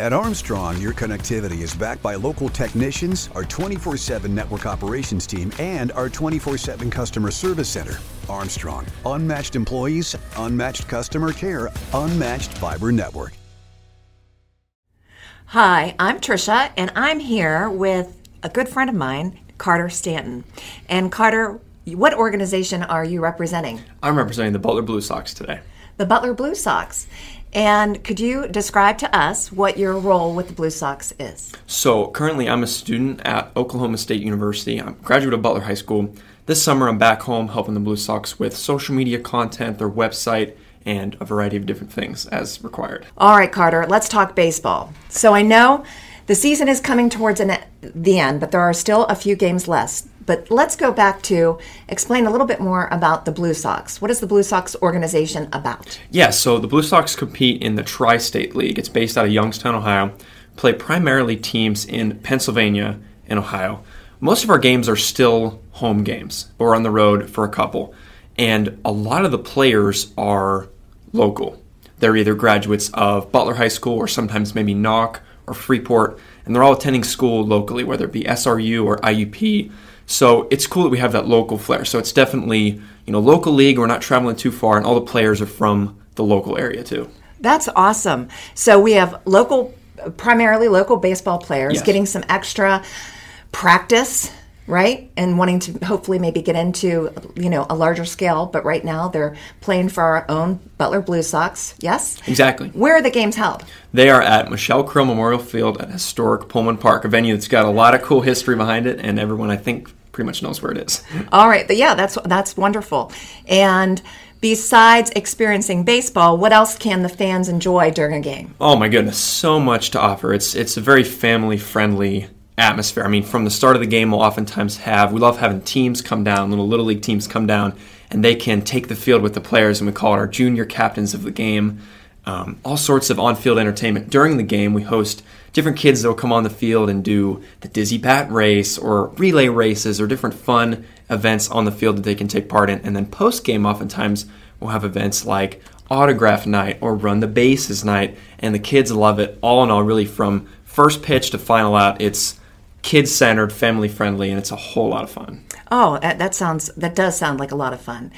At Armstrong, your connectivity is backed by local technicians, our 24 7 network operations team, and our 24 7 customer service center. Armstrong, unmatched employees, unmatched customer care, unmatched fiber network. Hi, I'm Trisha, and I'm here with a good friend of mine, Carter Stanton. And Carter, what organization are you representing? I'm representing the Butler Blue Sox today. The Butler Blue Sox. And could you describe to us what your role with the Blue Sox is? So, currently, I'm a student at Oklahoma State University. I'm a graduate of Butler High School. This summer, I'm back home helping the Blue Sox with social media content, their website, and a variety of different things as required. All right, Carter, let's talk baseball. So, I know the season is coming towards an, the end, but there are still a few games left. But let's go back to explain a little bit more about the Blue Sox. What is the Blue Sox organization about? Yeah, so the Blue Sox compete in the Tri State League. It's based out of Youngstown, Ohio. Play primarily teams in Pennsylvania and Ohio. Most of our games are still home games, but we're on the road for a couple. And a lot of the players are local. They're either graduates of Butler High School or sometimes maybe Knoch or Freeport, and they're all attending school locally, whether it be SRU or IUP. So it's cool that we have that local flair. So it's definitely, you know, local league. We're not traveling too far, and all the players are from the local area too. That's awesome. So we have local, primarily local baseball players Yes. getting some extra practice, right? And wanting to hopefully maybe get into, you know, a larger scale. But right now they're playing for our own Butler Blue Sox. Yes? Exactly. Where are the games held? They are at Michelle Krill Memorial Field at historic Pullman Park, a venue that's got a lot of cool history behind it, and everyone I think pretty much knows where it is. All right. but Yeah, that's that's wonderful. And besides experiencing baseball, what else can the fans enjoy during a game? Oh my goodness, so much to offer. It's it's a very family friendly atmosphere. I mean, from the start of the game, we'll oftentimes have we love having teams come down, little little league teams come down, and they can take the field with the players, and we call it our junior captains of the game. Um, all sorts of on-field entertainment during the game. We host different kids that will come on the field and do the dizzy bat race or relay races or different fun events on the field that they can take part in. And then post-game, oftentimes we'll have events like autograph night or run the bases night, and the kids love it. All in all, really from first pitch to final out, it's kid-centered, family-friendly, and it's a whole lot of fun. Oh, that, that sounds that does sound like a lot of fun.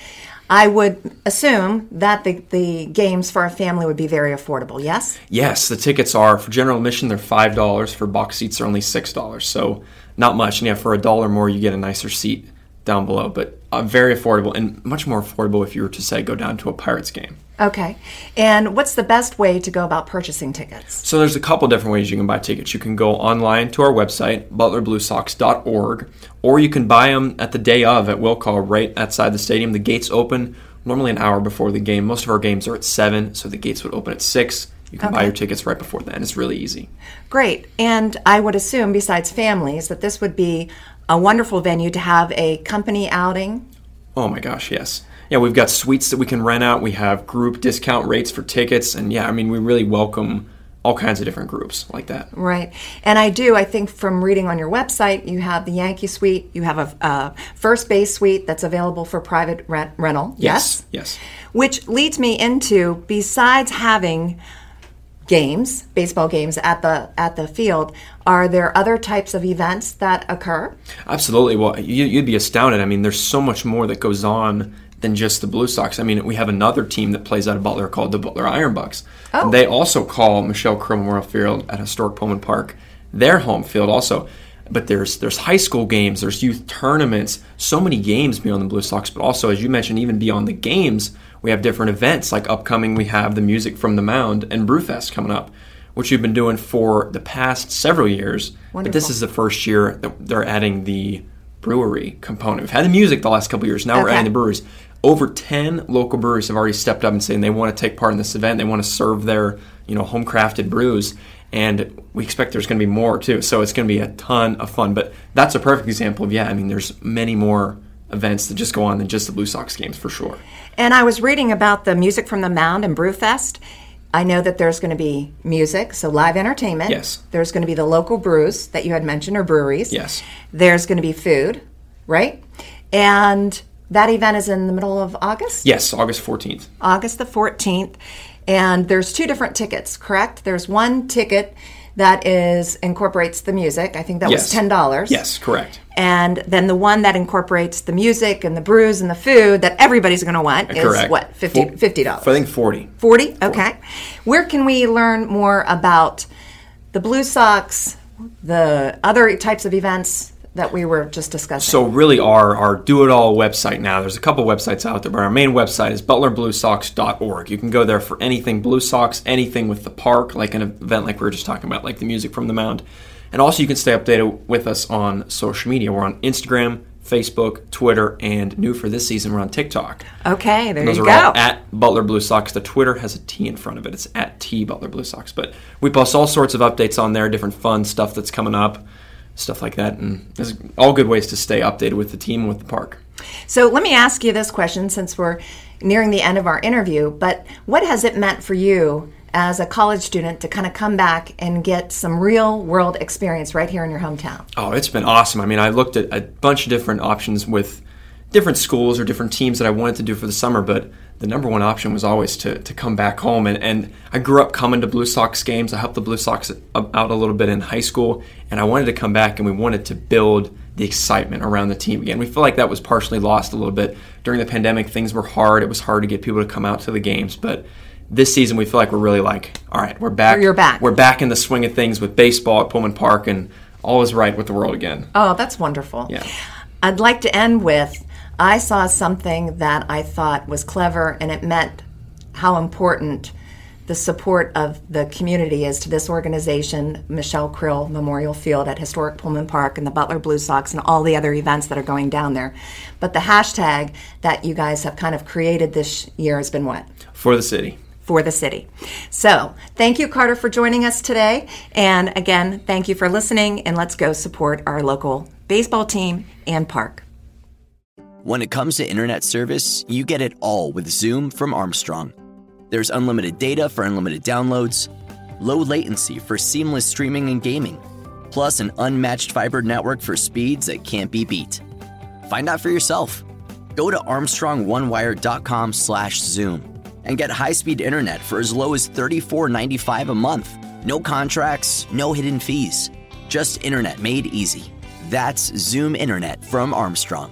I would assume that the, the games for a family would be very affordable. Yes. Yes, the tickets are for general admission they're five dollars. For box seats they're only six dollars. So not much. And yeah, for a dollar more you get a nicer seat down below. But uh, very affordable and much more affordable if you were to say go down to a Pirates game. Okay. And what's the best way to go about purchasing tickets? So there's a couple different ways you can buy tickets. You can go online to our website, butlerbluesox.org, or you can buy them at the day of at will call right outside the stadium. The gates open normally an hour before the game. Most of our games are at 7, so the gates would open at 6. You can buy your tickets right before then. It's really easy. Great. And I would assume, besides families, that this would be a wonderful venue to have a company outing. Oh my gosh, yes. Yeah, we've got suites that we can rent out. We have group discount rates for tickets. And yeah, I mean, we really welcome all kinds of different groups like that. Right. And I do, I think from reading on your website, you have the Yankee suite, you have a, a first base suite that's available for private rent, rental. Yes? Yes. Which leads me into besides having games, baseball games at the at the field, are there other types of events that occur? Absolutely. Well, you, you'd be astounded. I mean, there's so much more that goes on than just the Blue Sox. I mean, we have another team that plays out of Butler called the Butler Iron Bucks. Oh. They also call Michelle Krill Memorial Field at historic Pullman Park their home field also. But there's there's high school games, there's youth tournaments, so many games beyond the Blue Sox. But also, as you mentioned, even beyond the games, we have different events. Like upcoming, we have the music from the mound and Brewfest coming up, which we've been doing for the past several years. But this is the first year that they're adding the brewery component. We've had the music the last couple years. Now we're adding the breweries. Over ten local breweries have already stepped up and saying they want to take part in this event. They want to serve their you know home crafted brews, and we expect there's going to be more too. So it's going to be a ton of fun. But that's a perfect example of yeah. I mean, there's many more events that just go on than just the Blue Sox games for sure. And I was reading about the music from the mound and Brewfest. I know that there's going to be music, so live entertainment. Yes. There's going to be the local brews that you had mentioned, or breweries. Yes. There's going to be food, right? And that event is in the middle of August? Yes, August 14th. August the 14th. And there's two different tickets, correct? There's one ticket that is incorporates the music. I think that Yes. was ten dollars. Yes, correct. And then the one that incorporates the music and the brews and the food that everybody's going to want is correct. what 50 Fo- fifty dollars. I think 40. 40 okay where can we learn more about the blue sox the other types of events that we were just discussing So really our our do it all website now. There's a couple websites out there, but our main website is butlerbluesox.org. You can go there for anything Blue Sox, anything with the park, like an event like we were just talking about, like the music from the mound. And also you can stay updated with us on social media. We're on Instagram, Facebook, Twitter, and new for this season, we're on TikTok. okay there Those you are go all at Butler Blue Sox. The Twitter has a T in front of it. It's at T Butler Blue Sox. But we post all sorts of updates on there, different fun stuff that's coming up, stuff like that. And there's all good ways to stay updated with the team and with the park. so let me ask you this question since we're nearing the end of our interview but what has it meant for you as a college student to kind of come back and get some real world experience right here in your hometown Oh, it's been awesome. I mean, I looked at a bunch of different options with different schools or different teams that I wanted to do for the summer, but the number one option was always to, to come back home. And, and I grew up coming to Blue Sox games. I helped the Blue Sox uh, out a little bit in high school, and I wanted to come back and we wanted to build the excitement around the team again. We feel like that was partially lost a little bit during the pandemic. Things were hard. It was hard to get people to come out to the games, but this season we feel like we're really like, all right, we're back. You're back. We're back in the swing of things with baseball at Pullman Park, and all is right with the world again. Oh, that's wonderful. Yeah. I'd like to end with I saw something that I thought was clever and it meant how important the support of the community is to this organization, Michelle Krill Memorial Field at Historic Pullman Park and the Butler Blue Sox and all the other events that are going down there. But the hashtag that you guys have kind of created this year has been what? For the city. for the city. So, thank you, Carter, for joining us today. And again, thank you for listening. And let's go support our local baseball team and park. When it comes to internet service, you get it all with Zoom from Armstrong. There's unlimited data for unlimited downloads, low latency for seamless streaming and gaming, plus an unmatched fiber network for speeds that can't be beat. Find out for yourself. Go to armstrongonewire.com/zoom and get high-speed internet for as low as $34.95 a month. No contracts, no hidden fees. Just internet made easy. That's Zoom internet from Armstrong.